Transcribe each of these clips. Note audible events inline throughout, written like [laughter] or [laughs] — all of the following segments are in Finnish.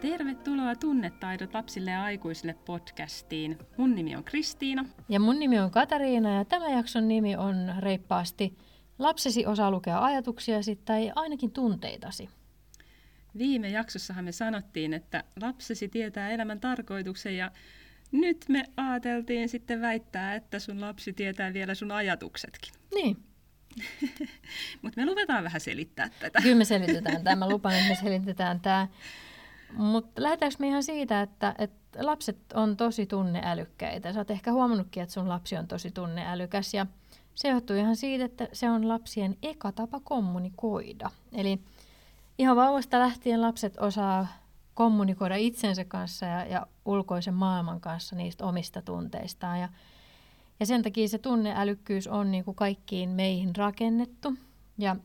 Tervetuloa Tunnetaidot lapsille ja aikuisille podcastiin. Mun nimi on Kristiina. Ja mun nimi on Katariina ja tämän jakson nimi on reippaasti Lapsesi osaa lukea ajatuksiasi tai ainakin tunteitasi. Viime jaksossahan me sanottiin, että lapsesi tietää elämän tarkoituksen ja nyt me ajateltiin sitten väittää, että sun lapsi tietää vielä sun ajatuksetkin. Niin. [laughs] Mutta me luvetaan vähän selittää tätä. Kyllä me selitetään tämä. Mä lupaan, että me selitetään tämä. Mutta lähdetäänkö me ihan siitä, että, että lapset on tosi tunneälykkäitä. Sä oot ehkä huomannutkin, että sun lapsi on tosi tunneälykäs ja se johtuu ihan siitä, että se on lapsien eka tapa kommunikoida. Eli ihan vauvasta lähtien lapset osaa kommunikoida itsensä kanssa ja, ja ulkoisen maailman kanssa niistä omista tunteistaan. Ja, ja sen takia se tunneälykkyys on niin kuin kaikkiin meihin rakennettu. Ja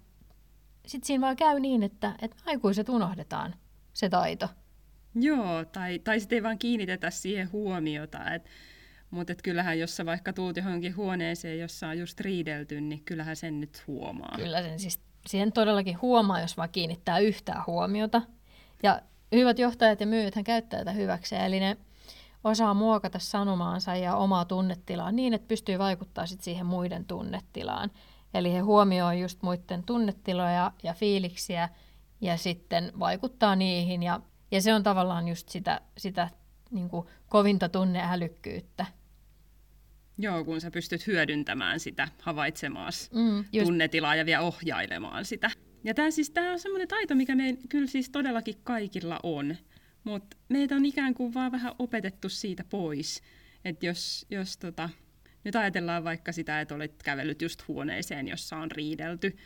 sitten siinä vaan käy niin, että, että aikuiset unohdetaan se taito. Joo, tai, tai sitten ei vaan kiinnitetä siihen huomiota. Et, mutta et kyllähän, jos sä vaikka tuut johonkin huoneeseen, jossa on just riidelty, niin kyllähän sen nyt huomaa. Kyllä sen siis siihen todellakin huomaa, jos vaan kiinnittää yhtään huomiota. Ja hyvät johtajat ja myyjät käyttää tätä hyväkseen, eli ne osaa muokata sanomaansa ja omaa tunnetilaa niin, että pystyy vaikuttaa sit siihen muiden tunnetilaan. Eli he huomioi just muiden tunnetiloja ja fiiliksiä ja sitten vaikuttaa niihin. Ja, ja se on tavallaan just sitä, sitä niin kuin kovinta tunneälykkyyttä. Joo, kun sä pystyt hyödyntämään sitä havaitsemaas mm, just... tunnetilaa ja vielä ohjailemaan sitä. Ja tämä siis, tää on semmoinen taito, mikä me kyllä siis todellakin kaikilla on, mutta meitä on ikään kuin vaan vähän opetettu siitä pois. Että jos, jos tota, nyt ajatellaan vaikka sitä, että olet kävellyt just huoneeseen, jossa on riidelty,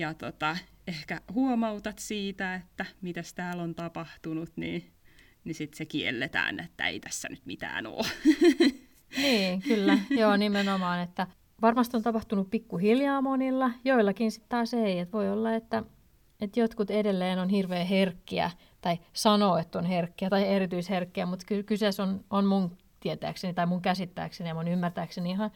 ja tota, ehkä huomautat siitä, että mitä täällä on tapahtunut, niin, niin sitten se kielletään, että ei tässä nyt mitään ole. [laughs] Niin, kyllä. Joo, nimenomaan, että varmasti on tapahtunut pikkuhiljaa monilla, joillakin sitten taas ei. Että voi olla, että, että jotkut edelleen on hirveän herkkiä tai sanoo, että on herkkiä tai erityisherkkiä, mutta ky- kyseessä on, on mun tietääkseni tai mun käsittääkseni ja mun ymmärtääkseni ihan,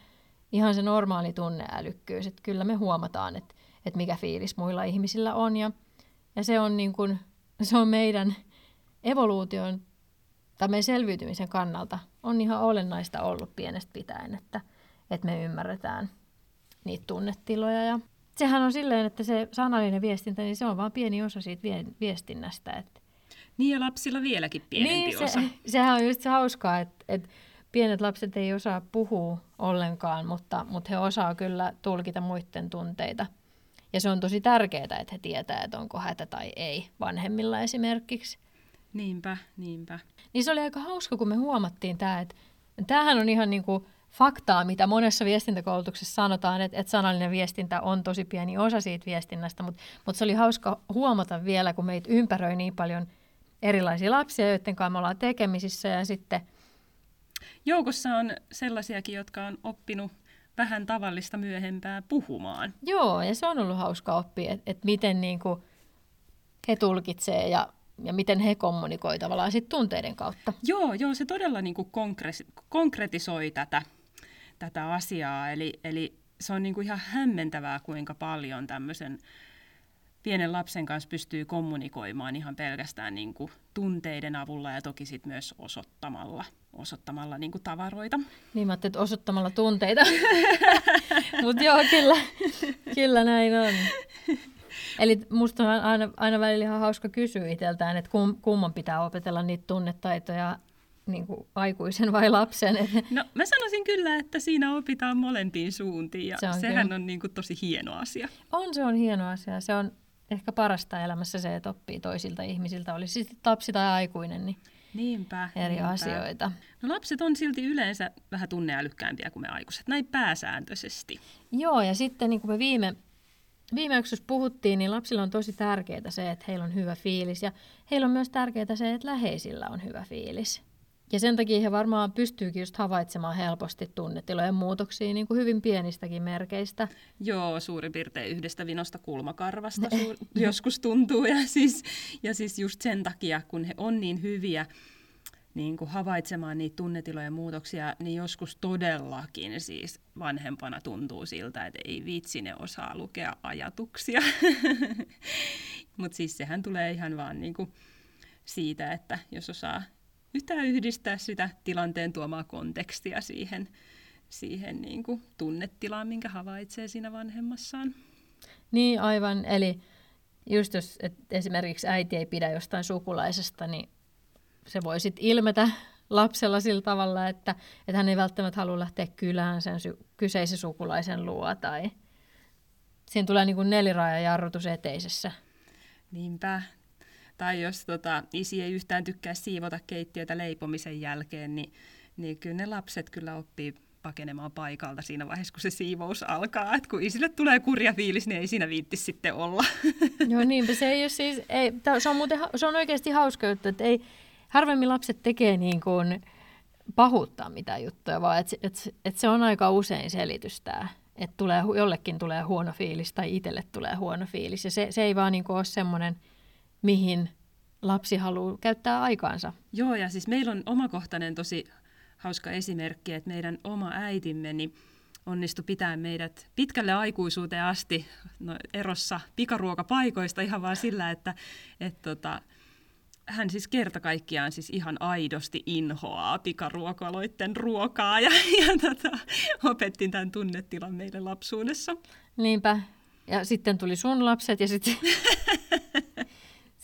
ihan se normaali tunneälykkyys. Että kyllä me huomataan, että, että mikä fiilis muilla ihmisillä on ja, ja se on, niin kuin, [laughs] se on meidän evoluution tai meidän selviytymisen kannalta on ihan olennaista ollut pienestä pitäen, että, että me ymmärretään niitä tunnetiloja. Ja sehän on silleen, että se sanallinen viestintä, niin se on vain pieni osa siitä viestinnästä. Että niin ja lapsilla vieläkin pienempi niin, se, osa. [laughs] Sehän on just se hauskaa, että, että pienet lapset ei osaa puhua ollenkaan, mutta, mutta he osaa kyllä tulkita muiden tunteita. Ja se on tosi tärkeää, että he tietää, että onko hätä tai ei vanhemmilla esimerkiksi. Niinpä, niinpä. Niin se oli aika hauska, kun me huomattiin tämä, että tämähän on ihan niin kuin faktaa, mitä monessa viestintäkoulutuksessa sanotaan, että, että sanallinen viestintä on tosi pieni osa siitä viestinnästä, mutta, mutta se oli hauska huomata vielä, kun meitä ympäröi niin paljon erilaisia lapsia, joiden kanssa me ollaan tekemisissä ja sitten... Joukossa on sellaisiakin, jotka on oppinut vähän tavallista myöhempää puhumaan. Joo, ja se on ollut hauska oppia, että, että miten niin kuin he tulkitsee ja ja miten he kommunikoivat tavallaan sit tunteiden kautta. Joo, joo se todella niin kuin konkretisoi tätä, tätä asiaa. Eli, eli se on niin kuin ihan hämmentävää, kuinka paljon tämmöisen pienen lapsen kanssa pystyy kommunikoimaan ihan pelkästään niin kuin tunteiden avulla ja toki sit myös osoittamalla, osoittamalla niin kuin tavaroita. Niin mä että osoittamalla tunteita. [laughs] Mutta joo, kyllä, kyllä näin on. Eli musta on aina, aina välillä ihan hauska kysyä itseltään, että kum, kumman pitää opetella niitä tunnetaitoja, niin kuin aikuisen vai lapsen? No mä sanoisin kyllä, että siinä opitaan molempiin suuntiin ja se on sehän kyllä. on niin kuin tosi hieno asia. On, se on hieno asia. Se on ehkä parasta elämässä se, että oppii toisilta ihmisiltä, oli sitten lapsi tai aikuinen, niin Niinpä, eri niinpä. asioita. No lapset on silti yleensä vähän tunneälykkäämpiä kuin me aikuiset, näin pääsääntöisesti. Joo, ja sitten niin kuin me viime viime jaksossa puhuttiin, niin lapsilla on tosi tärkeää se, että heillä on hyvä fiilis ja heillä on myös tärkeää se, että läheisillä on hyvä fiilis. Ja sen takia he varmaan pystyykin just havaitsemaan helposti tunnetilojen muutoksia niin kuin hyvin pienistäkin merkeistä. Joo, suurin piirtein yhdestä vinosta kulmakarvasta suur- [laughs] joskus tuntuu. Ja siis, ja siis just sen takia, kun he on niin hyviä, niin kuin havaitsemaan niitä tunnetilojen muutoksia, niin joskus todellakin siis vanhempana tuntuu siltä, että ei vitsi ne osaa lukea ajatuksia. [laughs] Mutta siis sehän tulee ihan vaan niin kuin siitä, että jos osaa yhtään yhdistää sitä tilanteen tuomaa kontekstia siihen, siihen niin kuin tunnetilaan, minkä havaitsee siinä vanhemmassaan. Niin, aivan. Eli just jos et esimerkiksi äiti ei pidä jostain sukulaisesta, niin se voi sitten ilmetä lapsella sillä tavalla, että, että hän ei välttämättä halua lähteä kylään sen sy- kyseisen sukulaisen luo tai siinä tulee niin kuin neliraajajarrutus eteisessä. Niinpä. Tai jos tota, isi ei yhtään tykkää siivota keittiötä leipomisen jälkeen, niin, niin kyllä ne lapset kyllä oppii pakenemaan paikalta siinä vaiheessa, kun se siivous alkaa. Et kun isille tulee kurja fiilis, niin ei siinä viitti sitten olla. [laughs] Joo, niinpä se ei ole siis, ei, se, on muuten, se on oikeasti hauska juttu, että ei, harvemmin lapset tekee niin kuin pahuuttaa mitään juttuja, vaan että et, et se on aika usein selitys tämä, että tulee, jollekin tulee huono fiilis tai itselle tulee huono fiilis. Ja se, se ei vaan niin kuin ole semmoinen, mihin lapsi haluaa käyttää aikaansa. Joo, ja siis meillä on omakohtainen tosi hauska esimerkki, että meidän oma äitimme niin onnistui pitää meidät pitkälle aikuisuuteen asti no, erossa pikaruokapaikoista ihan vaan sillä, että et, tota, hän siis kerta kaikkiaan siis ihan aidosti inhoaa pikaruokaloiden ruokaa ja, ja tota, opettiin tämän tunnetilan meille lapsuudessa. Niinpä. Ja sitten tuli sun lapset ja sitten [laughs]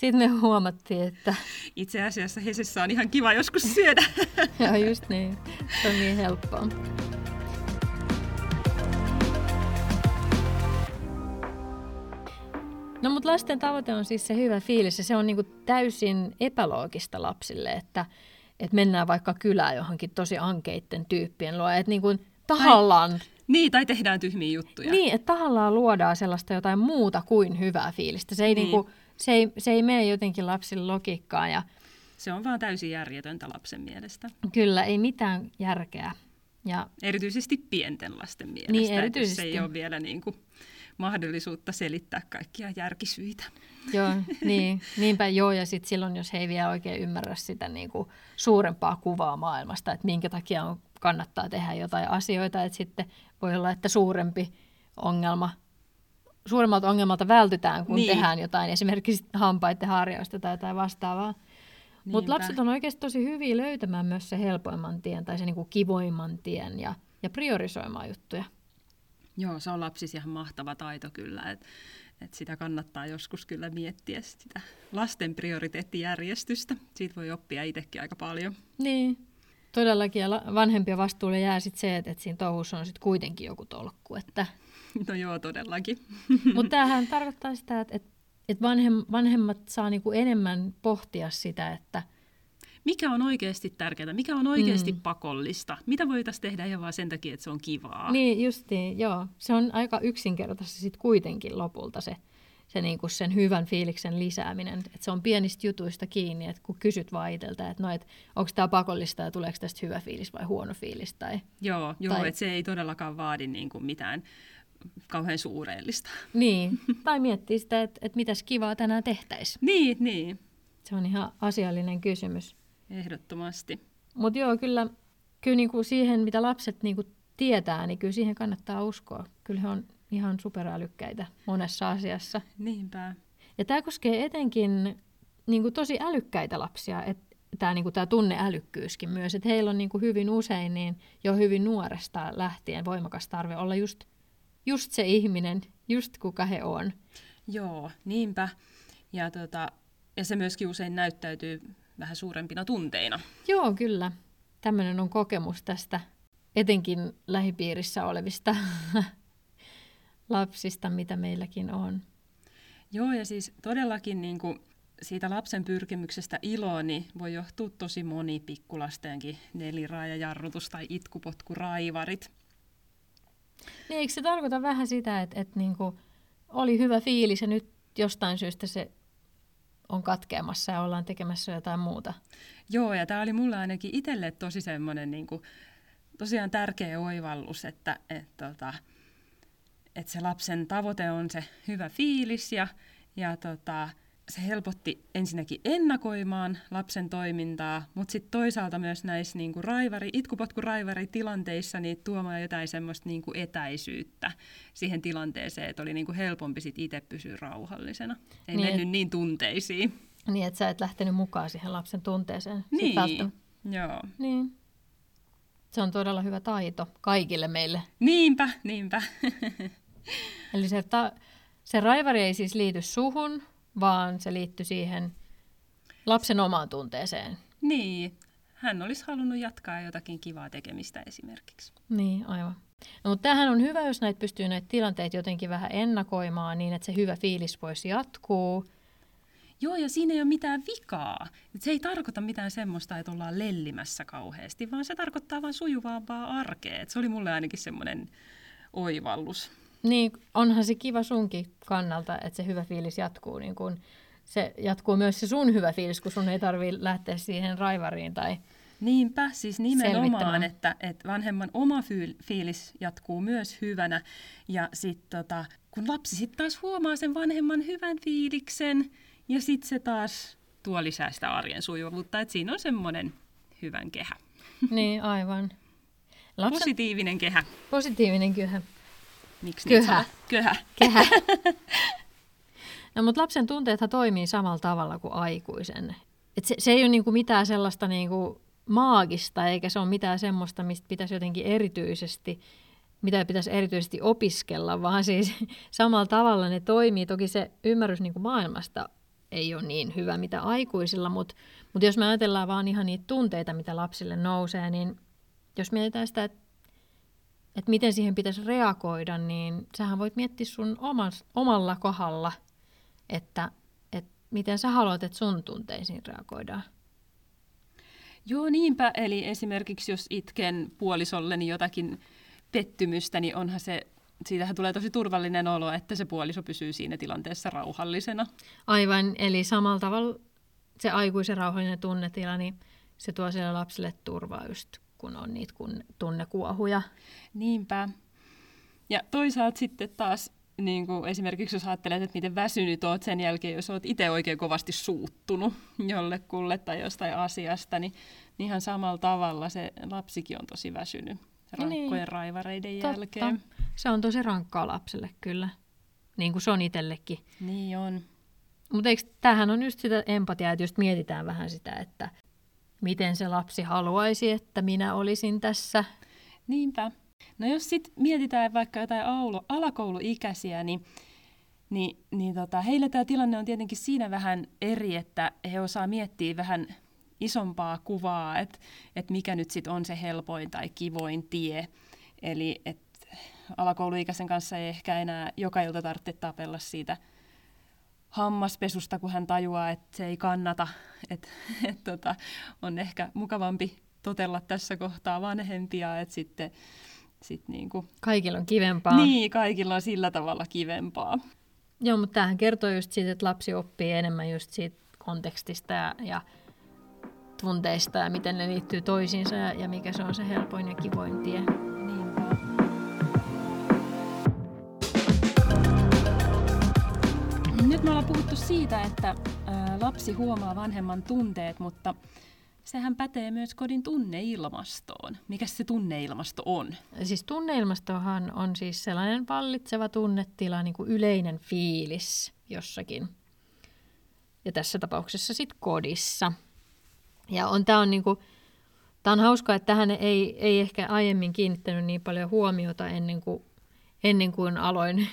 Sitten me huomattiin, että... Itse asiassa Hesessä on ihan kiva joskus syödä. [laughs] Joo, just niin. Se on niin helppoa. No mutta lasten tavoite on siis se hyvä fiilis ja se on niinku täysin epäloogista lapsille, että, että mennään vaikka kylään johonkin tosi ankeitten tyyppien luo. Että niinku tahallaan... Tai, niin, tai tehdään tyhmiä juttuja. Niin, että tahallaan luodaan sellaista jotain muuta kuin hyvää fiilistä. Se ei niin. niinku se ei, se ei mene jotenkin lapsille logiikkaan. Ja se on vaan täysin järjetöntä lapsen mielestä. Kyllä, ei mitään järkeä. Ja, erityisesti pienten lasten mielestä, niin, erityisesti. ei ole vielä niin kuin mahdollisuutta selittää kaikkia järkisyitä. Joo, [laughs] niin, niinpä joo, ja sitten silloin, jos he ei vielä oikein ymmärrä sitä niin kuin suurempaa kuvaa maailmasta, että minkä takia on, kannattaa tehdä jotain asioita, että sitten voi olla, että suurempi ongelma suuremmalta ongelmalta vältytään, kun niin. tehdään jotain, esimerkiksi hampaiden harjausta tai jotain vastaavaa. Mutta lapset on oikeasti tosi hyviä löytämään myös se helpoimman tien tai se niinku kivoimman tien ja, ja priorisoimaan juttuja. Joo, se on lapsissa ihan mahtava taito kyllä, että et sitä kannattaa joskus kyllä miettiä sitä lasten prioriteettijärjestystä. Siitä voi oppia itsekin aika paljon. Niin, todellakin. Ja vanhempia vastuulle jää sitten se, että, että siinä touhussa on sitten kuitenkin joku tolkku, että [laughs] No joo, todellakin. [laughs] Mutta tämähän tarkoittaa sitä, että, että, vanhem, vanhemmat saa niinku enemmän pohtia sitä, että mikä on oikeasti tärkeää, mikä on oikeasti mm. pakollista, mitä voitaisiin tehdä ihan vaan sen takia, että se on kivaa. Niin, justiin, joo. Se on aika yksinkertaisesti sit kuitenkin lopulta se, se niinku sen hyvän fiiliksen lisääminen. Et se on pienistä jutuista kiinni, että kun kysyt vaan itseltä, että no, et, onko tämä pakollista ja tuleeko tästä hyvä fiilis vai huono fiilis. Tai, joo, joo tai... että se ei todellakaan vaadi niinku mitään kauhean suureellista. Niin, tai miettii sitä, että, että mitäs kivaa tänään tehtäisiin. Niin, niin. Se on ihan asiallinen kysymys. Ehdottomasti. Mutta joo, kyllä, kyllä niinku siihen, mitä lapset niinku tietää, niin kyllä siihen kannattaa uskoa. Kyllä he on ihan superälykkäitä monessa asiassa. Niinpä. Ja tämä koskee etenkin niinku tosi älykkäitä lapsia, että tämä niinku, tää tunneälykkyyskin myös, että heillä on niinku hyvin usein niin jo hyvin nuoresta lähtien voimakas tarve olla just just se ihminen, just kuka he on. Joo, niinpä. Ja, tota, ja se myöskin usein näyttäytyy vähän suurempina tunteina. Joo, kyllä. Tämmöinen on kokemus tästä etenkin lähipiirissä olevista [laughs] lapsista, mitä meilläkin on. Joo, ja siis todellakin niin kuin siitä lapsen pyrkimyksestä iloon niin voi johtua tosi moni pikkulastenkin neliraajajarrutus tai itkupotkuraivarit. Niin, eikö se tarkoita vähän sitä, että, että niin kuin oli hyvä fiilis ja nyt jostain syystä se on katkeamassa ja ollaan tekemässä jotain muuta? Joo, ja tämä oli mulle ainakin itselle tosi semmoinen niin kuin, tosiaan tärkeä oivallus, että, että, että, että se lapsen tavoite on se hyvä fiilis ja, ja tota, se helpotti ensinnäkin ennakoimaan lapsen toimintaa, mutta sitten toisaalta myös näissä niinku raivari, itkupotkuraivari-tilanteissa niin tuomaan jotain semmoista niinku etäisyyttä siihen tilanteeseen, että oli niinku helpompi sit itse pysyä rauhallisena. Ei niin, mennyt niin tunteisiin. Niin, että sä et lähtenyt mukaan siihen lapsen tunteeseen. Niin, joo. Niin. Se on todella hyvä taito kaikille meille. Niinpä, niinpä. [laughs] Eli se, ta- se raivari ei siis liity suhun, vaan se liittyy siihen lapsen omaan tunteeseen. Niin, hän olisi halunnut jatkaa jotakin kivaa tekemistä esimerkiksi. Niin, aivan. No, mutta tämähän on hyvä, jos näitä pystyy näitä tilanteita jotenkin vähän ennakoimaan niin, että se hyvä fiilis voisi jatkuu. Joo, ja siinä ei ole mitään vikaa. Se ei tarkoita mitään semmoista, että ollaan lellimässä kauheasti, vaan se tarkoittaa vain sujuvaampaa arkea. Et se oli mulle ainakin semmoinen oivallus. Niin, onhan se kiva sunkin kannalta, että se hyvä fiilis jatkuu. Niin kun se jatkuu myös se sun hyvä fiilis, kun sun ei tarvitse lähteä siihen raivariin tai Niinpä, siis nimenomaan, että, että vanhemman oma fiilis jatkuu myös hyvänä. Ja sitten tota, kun lapsi sitten taas huomaa sen vanhemman hyvän fiiliksen, ja sitten se taas tuo lisää sitä arjen sujuvuutta, että siinä on semmoinen hyvän kehä. Niin, aivan. [laughs] Lapsen... Positiivinen kehä. Positiivinen kehä. Miksi Köhä. Köhä. Kehä. [laughs] no, mutta lapsen tunteethan toimii samalla tavalla kuin aikuisen. Et se, se ei ole niinku mitään sellaista niinku maagista, eikä se ole mitään semmoista, mistä pitäisi jotenkin erityisesti, mitä pitäisi erityisesti opiskella, vaan siis [laughs] samalla tavalla ne toimii. Toki se ymmärrys niin kuin maailmasta ei ole niin hyvä, mitä aikuisilla, mutta, mutta jos me ajatellaan vaan ihan niitä tunteita, mitä lapsille nousee, niin jos mietitään sitä, että, että miten siihen pitäisi reagoida, niin sähän voit miettiä sun omas, omalla kohdalla, että, että miten sä haluat, että sun tunteisiin reagoidaan. Joo, niinpä. Eli esimerkiksi jos itken puolisolleni jotakin pettymystä, niin onhan se, siitähän tulee tosi turvallinen olo, että se puoliso pysyy siinä tilanteessa rauhallisena. Aivan, eli samalla tavalla se aikuisen rauhallinen tunnetila, niin se tuo sille lapselle turvaa just kun on niitä kun tunnekuohuja. Niinpä. Ja toisaalta sitten taas niin kuin esimerkiksi jos ajattelet, että miten väsynyt oot sen jälkeen, jos oot itse oikein kovasti suuttunut jollekulle tai jostain asiasta, niin, niin ihan samalla tavalla se lapsikin on tosi väsynyt rankkojen niin. raivareiden Totta. jälkeen. Se on tosi rankkaa lapselle kyllä, niin kuin se on itsellekin. Niin on. Mutta tämähän on just sitä empatiaa, että just mietitään vähän sitä, että miten se lapsi haluaisi, että minä olisin tässä. Niinpä. No jos sitten mietitään vaikka jotain aulo, alakouluikäisiä, niin, niin, niin tota, heillä tämä tilanne on tietenkin siinä vähän eri, että he osaa miettiä vähän isompaa kuvaa, että et mikä nyt sitten on se helpoin tai kivoin tie. Eli että alakouluikäisen kanssa ei ehkä enää joka ilta tarvitse tapella siitä hammaspesusta, kun hän tajuaa, että se ei kannata. Että et tota, on ehkä mukavampi totella tässä kohtaa vanhempia, että sitten sit niinku... Kaikilla on kivempaa. Niin, kaikilla on sillä tavalla kivempaa. Joo, mutta tämähän kertoo just siitä, että lapsi oppii enemmän just siitä kontekstista ja, ja tunteista ja miten ne liittyy toisiinsa ja, ja mikä se on se helpoin ja kivoin tie. Puhuttu siitä, että lapsi huomaa vanhemman tunteet, mutta sehän pätee myös kodin tunneilmastoon. Mikä se tunneilmasto on? Siis tunneilmastohan on siis sellainen vallitseva tunnetila, niin kuin yleinen fiilis jossakin. Ja tässä tapauksessa sitten kodissa. Ja on, tämä on, niinku, tää on hauskaa, että tähän ei, ei ehkä aiemmin kiinnittänyt niin paljon huomiota ennen kuin, ennen kuin aloin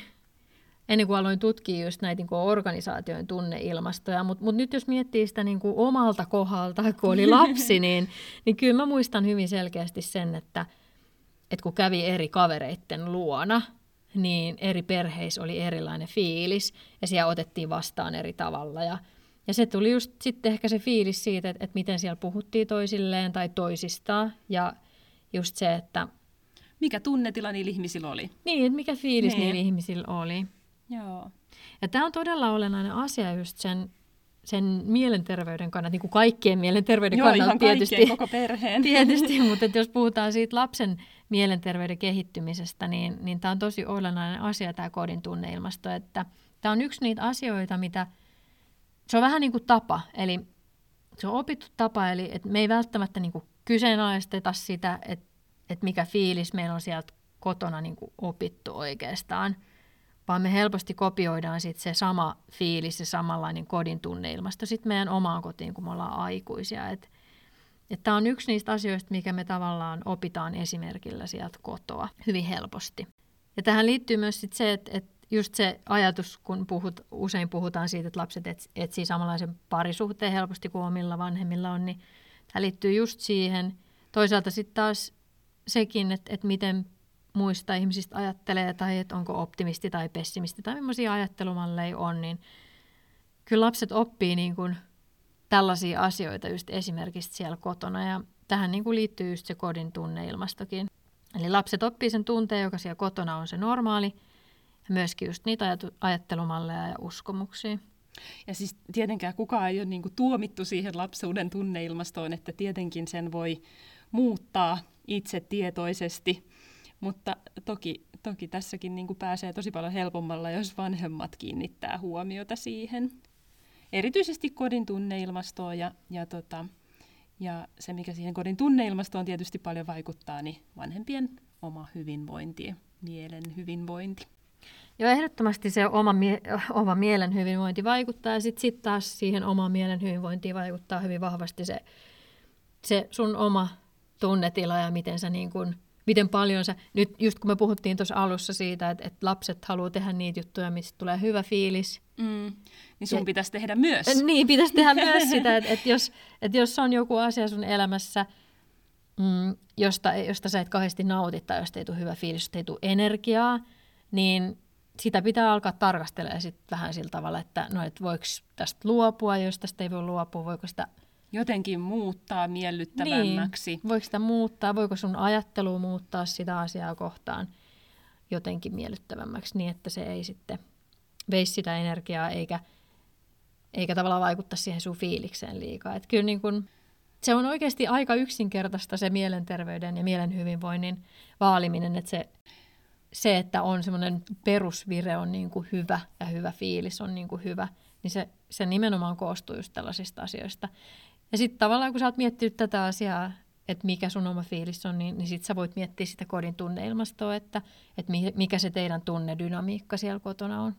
ennen kuin aloin tutkia just näitä niin organisaation tunneilmastoja. Mutta mut nyt jos miettii sitä niin kuin omalta kohdalta, kun oli [laughs] lapsi, niin, niin kyllä mä muistan hyvin selkeästi sen, että, että kun kävi eri kavereitten luona, niin eri perheissä oli erilainen fiilis ja siellä otettiin vastaan eri tavalla. Ja, ja se tuli just sitten ehkä se fiilis siitä, että, että miten siellä puhuttiin toisilleen tai toisistaan ja just se, että... Mikä tunnetila niillä ihmisillä oli. Niin, että mikä fiilis niin. niillä ihmisillä oli. Joo. Ja tämä on todella olennainen asia just sen, sen mielenterveyden kannalta, niin kuin kaikkien mielenterveyden Joo, kannalta ihan tietysti. koko perheen. [laughs] Tietysti, mutta että jos puhutaan siitä lapsen mielenterveyden kehittymisestä, niin, niin tämä on tosi olennainen asia tämä kodin tunneilmasto, että tämä on yksi niitä asioita, mitä, se on vähän niin kuin tapa, eli se on opittu tapa, eli että me ei välttämättä niin kuin kyseenalaisteta sitä, että, että mikä fiilis meillä on sieltä kotona niin kuin opittu oikeastaan, vaan me helposti kopioidaan sit se sama fiilis, se samanlainen kodin tunneilmasto sitten meidän omaan kotiin, kun me ollaan aikuisia. Et, et Tämä on yksi niistä asioista, mikä me tavallaan opitaan esimerkillä sieltä kotoa hyvin helposti. Ja tähän liittyy myös sit se, että, että just se ajatus, kun puhut, usein puhutaan siitä, että lapset etsii samanlaisen parisuhteen helposti kuin omilla vanhemmilla on, niin tämä liittyy just siihen. Toisaalta sitten taas sekin, että, että miten muista ihmisistä ajattelee tai että onko optimisti tai pessimisti tai millaisia ajattelumalleja on, niin kyllä lapset oppii niin kuin tällaisia asioita just esimerkiksi siellä kotona ja tähän niin kuin liittyy just se kodin tunneilmastokin. Eli lapset oppii sen tunteen, joka siellä kotona on se normaali ja myöskin just niitä ajattelumalleja ja uskomuksia. Ja siis tietenkään kukaan ei ole niin kuin tuomittu siihen lapsuuden tunneilmastoon, että tietenkin sen voi muuttaa itse tietoisesti mutta toki, toki tässäkin niin kuin pääsee tosi paljon helpommalla, jos vanhemmat kiinnittää huomiota siihen. Erityisesti kodin tunneilmastoon ja, ja, tota, ja se, mikä siihen kodin tunneilmastoon tietysti paljon vaikuttaa, niin vanhempien oma hyvinvointi, mielen hyvinvointi. Joo, ehdottomasti se oma, mie- oma mielen hyvinvointi vaikuttaa ja sitten sit taas siihen omaan mielen hyvinvointiin vaikuttaa hyvin vahvasti se, se sun oma tunnetila ja miten sä niin kun miten paljon sä, nyt just kun me puhuttiin tuossa alussa siitä, että, että lapset haluaa tehdä niitä juttuja, mistä tulee hyvä fiilis. Mm, niin sun ja, pitäisi tehdä myös. Niin, pitäisi tehdä myös [laughs] sitä, että, että, jos, että jos on joku asia sun elämässä, mm, josta, josta sä et kauheasti nauti tai josta ei tule hyvä fiilis, josta ei tule energiaa, niin sitä pitää alkaa tarkastella sit vähän sillä tavalla, että no, et voiko tästä luopua, jos tästä ei voi luopua, voiko sitä jotenkin muuttaa miellyttävämmäksi. Niin. Voiko sitä muuttaa, voiko sun ajattelu muuttaa sitä asiaa kohtaan jotenkin miellyttävämmäksi niin, että se ei sitten veisi sitä energiaa eikä, eikä tavallaan vaikuttaa siihen sun fiilikseen liikaa. Et kyllä niin kun, se on oikeasti aika yksinkertaista se mielenterveyden ja mielen hyvinvoinnin vaaliminen, että se, se että on semmoinen perusvire on niin kuin hyvä ja hyvä fiilis on niin kuin hyvä, niin se, se nimenomaan koostuu just tällaisista asioista. Ja sitten tavallaan kun sä oot miettinyt tätä asiaa, että mikä sun oma fiilis on, niin, niin sitten sä voit miettiä sitä kodin tunneilmastoa, että, että mikä se teidän tunnedynamiikka siellä kotona on.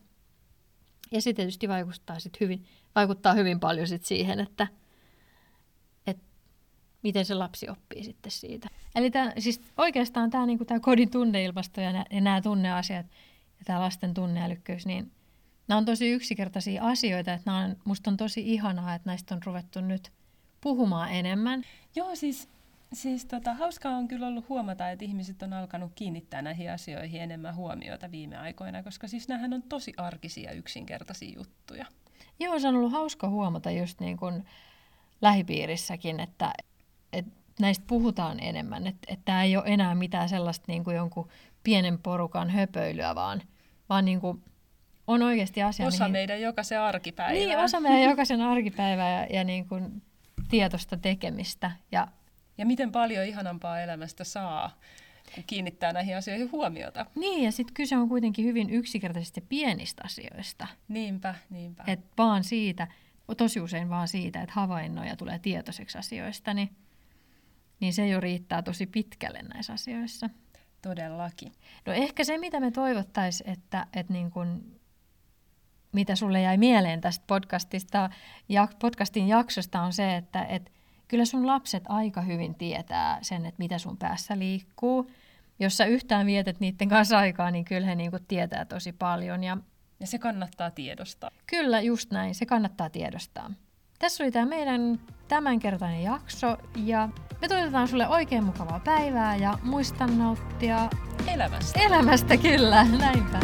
Ja se tietysti vaikuttaa, sit hyvin, vaikuttaa hyvin paljon sit siihen, että, että miten se lapsi oppii sitten siitä. Eli tää, siis oikeastaan tämä niinku kodin tunneilmasto ja nämä tunneasiat ja tämä lasten tunneälykkyys, niin nämä on tosi yksinkertaisia asioita. Että on, musta on tosi ihanaa, että näistä on ruvettu nyt – puhumaan enemmän. Joo, siis, siis tota, hauskaa on kyllä ollut huomata, että ihmiset on alkanut kiinnittää näihin asioihin enemmän huomiota viime aikoina, koska siis nämähän on tosi arkisia yksinkertaisia juttuja. Joo, se on ollut hauska huomata just niin kuin lähipiirissäkin, että, että näistä puhutaan enemmän, että, että tämä ei ole enää mitään sellaista niin kuin jonkun pienen porukan höpöilyä, vaan, vaan niin kuin on oikeasti asia. Osa mihin... meidän jokaisen arkipäivää. Niin, osa meidän jokaisen arkipäivää ja, ja niin kuin tietoista tekemistä. Ja, ja miten paljon ihanampaa elämästä saa, kun kiinnittää näihin asioihin huomiota. Niin, ja sitten kyse on kuitenkin hyvin yksinkertaisesti pienistä asioista. Niinpä, niinpä. Et vaan siitä, tosi usein vaan siitä, että havainnoja tulee tietoiseksi asioista, niin, niin se jo riittää tosi pitkälle näissä asioissa. Todellakin. No ehkä se, mitä me toivottaisiin, että, että niin kun mitä sulle jäi mieleen tästä podcastista, ja podcastin jaksosta on se, että et kyllä sun lapset aika hyvin tietää sen, että mitä sun päässä liikkuu. Jos sä yhtään vietät niiden kanssa aikaa, niin kyllä he niinku tietää tosi paljon. Ja, ja se kannattaa tiedostaa. Kyllä, just näin. Se kannattaa tiedostaa. Tässä oli tämä meidän tämänkertainen jakso ja me toivotetaan sulle oikein mukavaa päivää ja muista nauttia elämästä. Elämästä, kyllä. Näinpä.